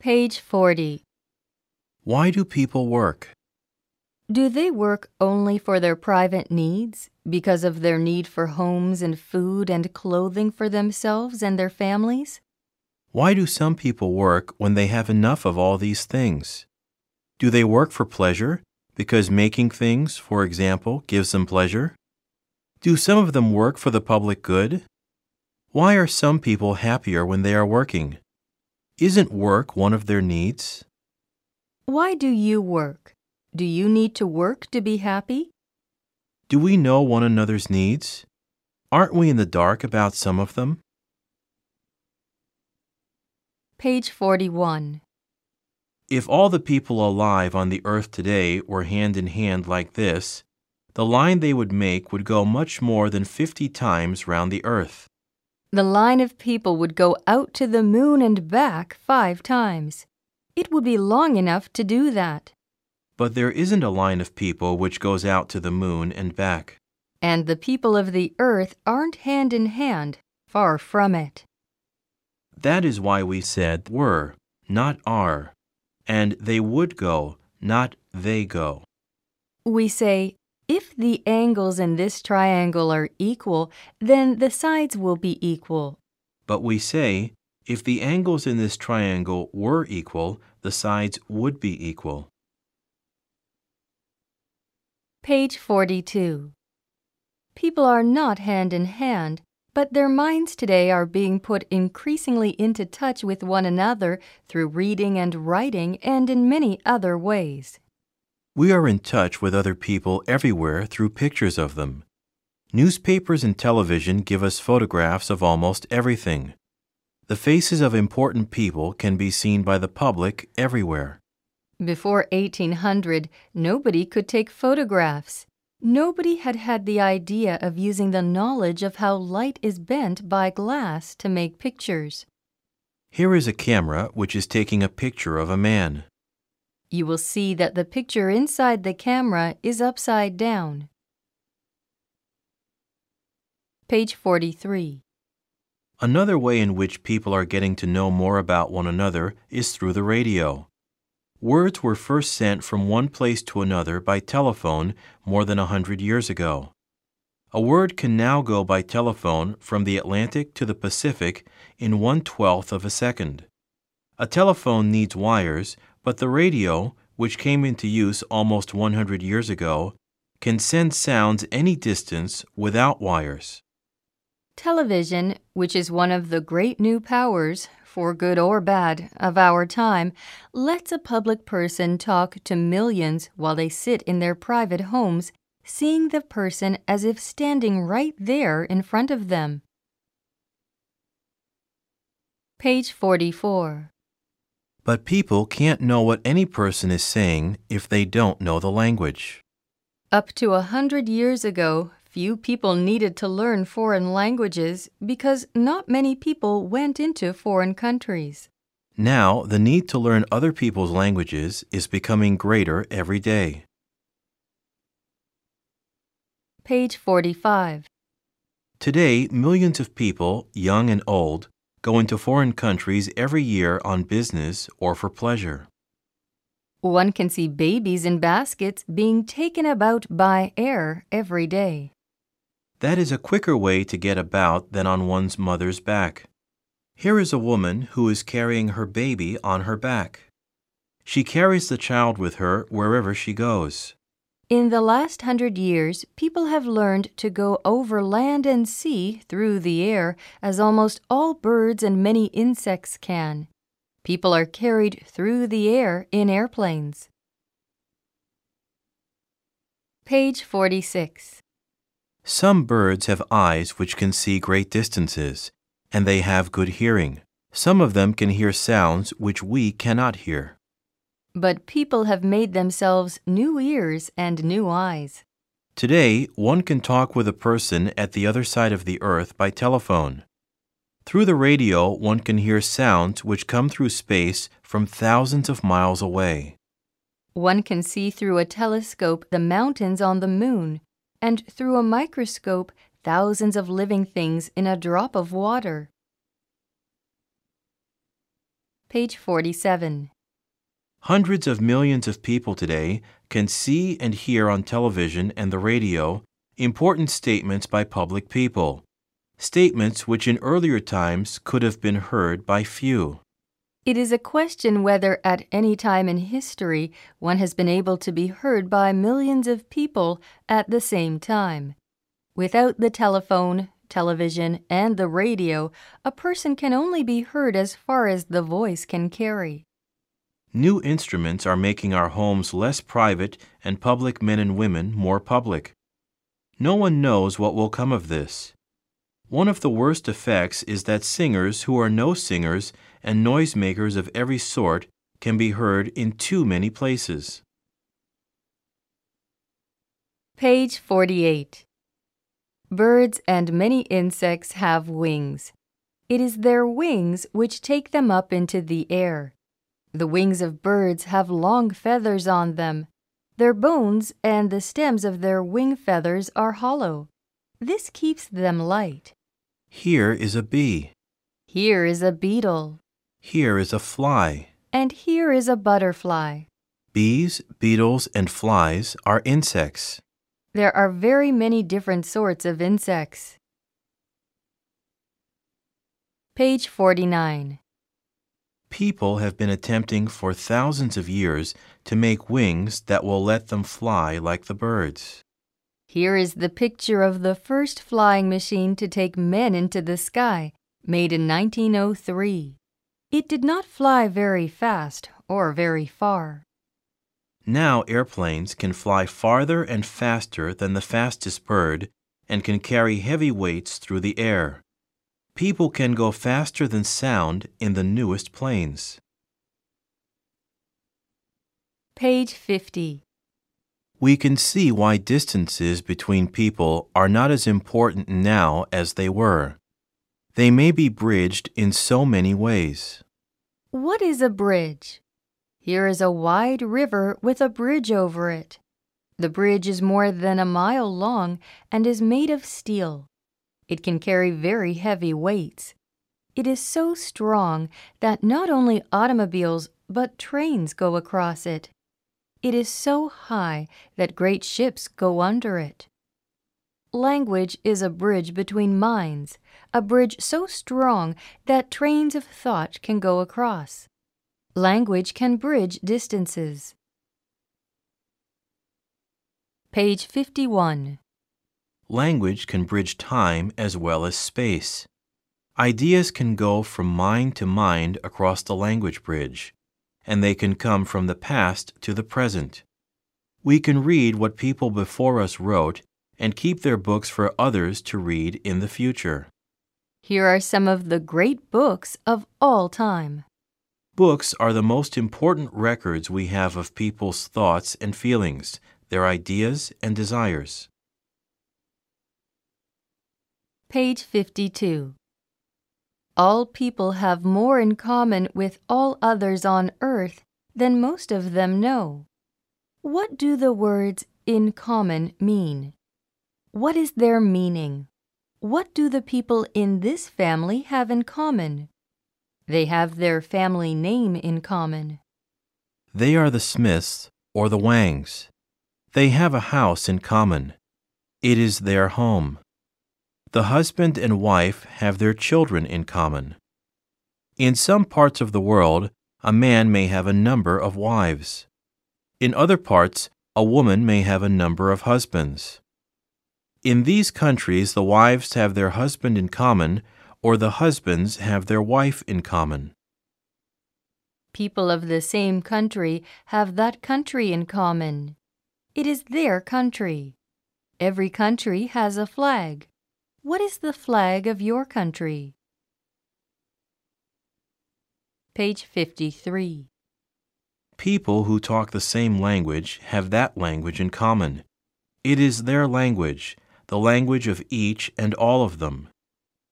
Page 40. Why do people work? Do they work only for their private needs, because of their need for homes and food and clothing for themselves and their families? Why do some people work when they have enough of all these things? Do they work for pleasure, because making things, for example, gives them pleasure? Do some of them work for the public good? Why are some people happier when they are working? Isn't work one of their needs? Why do you work? Do you need to work to be happy? Do we know one another's needs? Aren't we in the dark about some of them? Page 41. If all the people alive on the earth today were hand in hand like this, the line they would make would go much more than 50 times round the earth. The line of people would go out to the moon and back five times. It would be long enough to do that. But there isn't a line of people which goes out to the moon and back. And the people of the earth aren't hand in hand, far from it. That is why we said were, not are, and they would go, not they go. We say, if the angles in this triangle are equal, then the sides will be equal. But we say, if the angles in this triangle were equal, the sides would be equal. Page 42. People are not hand in hand, but their minds today are being put increasingly into touch with one another through reading and writing and in many other ways. We are in touch with other people everywhere through pictures of them. Newspapers and television give us photographs of almost everything. The faces of important people can be seen by the public everywhere. Before 1800, nobody could take photographs. Nobody had had the idea of using the knowledge of how light is bent by glass to make pictures. Here is a camera which is taking a picture of a man. You will see that the picture inside the camera is upside down. Page 43. Another way in which people are getting to know more about one another is through the radio. Words were first sent from one place to another by telephone more than a hundred years ago. A word can now go by telephone from the Atlantic to the Pacific in one twelfth of a second. A telephone needs wires, but the radio, which came into use almost 100 years ago, can send sounds any distance without wires. Television, which is one of the great new powers, for good or bad, of our time, lets a public person talk to millions while they sit in their private homes, seeing the person as if standing right there in front of them. Page 44. But people can't know what any person is saying if they don't know the language. Up to a hundred years ago, few people needed to learn foreign languages because not many people went into foreign countries. Now, the need to learn other people's languages is becoming greater every day. Page 45. Today, millions of people, young and old, go into foreign countries every year on business or for pleasure. One can see babies in baskets being taken about by air every day. That is a quicker way to get about than on one's mother's back. Here is a woman who is carrying her baby on her back. She carries the child with her wherever she goes. In the last hundred years, people have learned to go over land and sea through the air as almost all birds and many insects can. People are carried through the air in airplanes. Page 46. Some birds have eyes which can see great distances, and they have good hearing. Some of them can hear sounds which we cannot hear. But people have made themselves new ears and new eyes. Today, one can talk with a person at the other side of the earth by telephone. Through the radio, one can hear sounds which come through space from thousands of miles away. One can see through a telescope the mountains on the moon, and through a microscope thousands of living things in a drop of water. Page 47. Hundreds of millions of people today can see and hear on television and the radio important statements by public people, statements which in earlier times could have been heard by few. It is a question whether at any time in history one has been able to be heard by millions of people at the same time. Without the telephone, television, and the radio, a person can only be heard as far as the voice can carry. New instruments are making our homes less private and public men and women more public. No one knows what will come of this. One of the worst effects is that singers who are no singers and noisemakers of every sort can be heard in too many places. Page 48. Birds and many insects have wings. It is their wings which take them up into the air. The wings of birds have long feathers on them. Their bones and the stems of their wing feathers are hollow. This keeps them light. Here is a bee. Here is a beetle. Here is a fly. And here is a butterfly. Bees, beetles, and flies are insects. There are very many different sorts of insects. Page 49. People have been attempting for thousands of years to make wings that will let them fly like the birds. Here is the picture of the first flying machine to take men into the sky, made in 1903. It did not fly very fast or very far. Now airplanes can fly farther and faster than the fastest bird and can carry heavy weights through the air. People can go faster than sound in the newest planes. Page 50. We can see why distances between people are not as important now as they were. They may be bridged in so many ways. What is a bridge? Here is a wide river with a bridge over it. The bridge is more than a mile long and is made of steel. It can carry very heavy weights. It is so strong that not only automobiles but trains go across it. It is so high that great ships go under it. Language is a bridge between minds, a bridge so strong that trains of thought can go across. Language can bridge distances. Page 51. Language can bridge time as well as space. Ideas can go from mind to mind across the language bridge, and they can come from the past to the present. We can read what people before us wrote and keep their books for others to read in the future. Here are some of the great books of all time. Books are the most important records we have of people's thoughts and feelings, their ideas and desires. Page 52. All people have more in common with all others on earth than most of them know. What do the words in common mean? What is their meaning? What do the people in this family have in common? They have their family name in common. They are the Smiths or the Wangs. They have a house in common. It is their home. The husband and wife have their children in common. In some parts of the world, a man may have a number of wives. In other parts, a woman may have a number of husbands. In these countries, the wives have their husband in common, or the husbands have their wife in common. People of the same country have that country in common. It is their country. Every country has a flag. What is the flag of your country? Page 53. People who talk the same language have that language in common. It is their language, the language of each and all of them.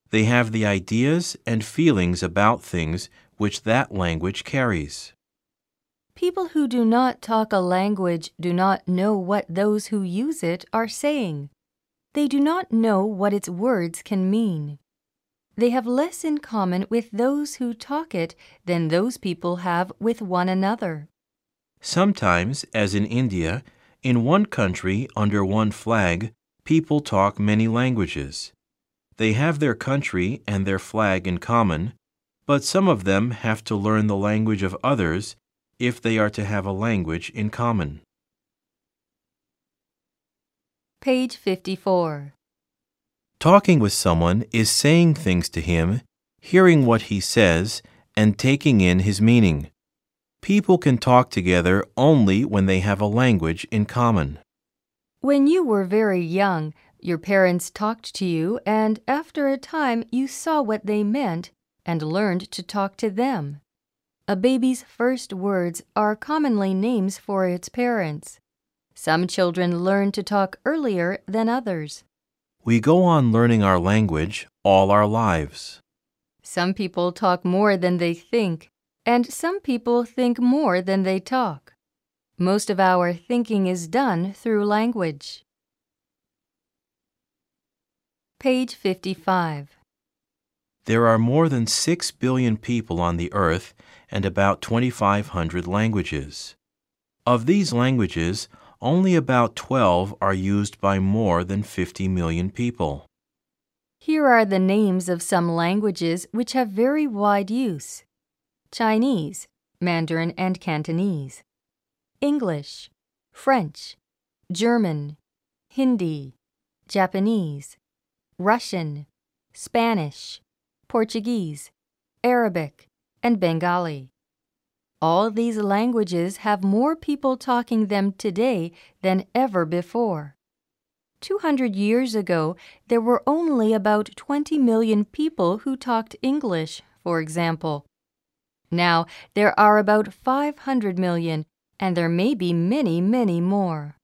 They have the ideas and feelings about things which that language carries. People who do not talk a language do not know what those who use it are saying. They do not know what its words can mean. they have less in common with those who talk it than those people have with one another. Sometimes, as in India, in one country under one flag, people talk many languages. They have their country and their flag in common, but some of them have to learn the language of others if they are to have a language in common. Page 54. Talking with someone is saying things to him, hearing what he says, and taking in his meaning. People can talk together only when they have a language in common. When you were very young, your parents talked to you, and after a time you saw what they meant and learned to talk to them. A baby's first words are commonly names for its parents. Some children learn to talk earlier than others. We go on learning our language all our lives. Some people talk more than they think, and some people think more than they talk. Most of our thinking is done through language. Page 55. There are more than 6 billion people on the earth and about 2,500 languages. Of these languages, only about 12 are used by more than 50 million people. Here are the names of some languages which have very wide use Chinese, Mandarin and Cantonese, English, French, German, Hindi, Japanese, Russian, Spanish, Portuguese, Arabic, and Bengali. All these languages have more people talking them today than ever before. 200 years ago, there were only about 20 million people who talked English, for example. Now, there are about 500 million, and there may be many, many more.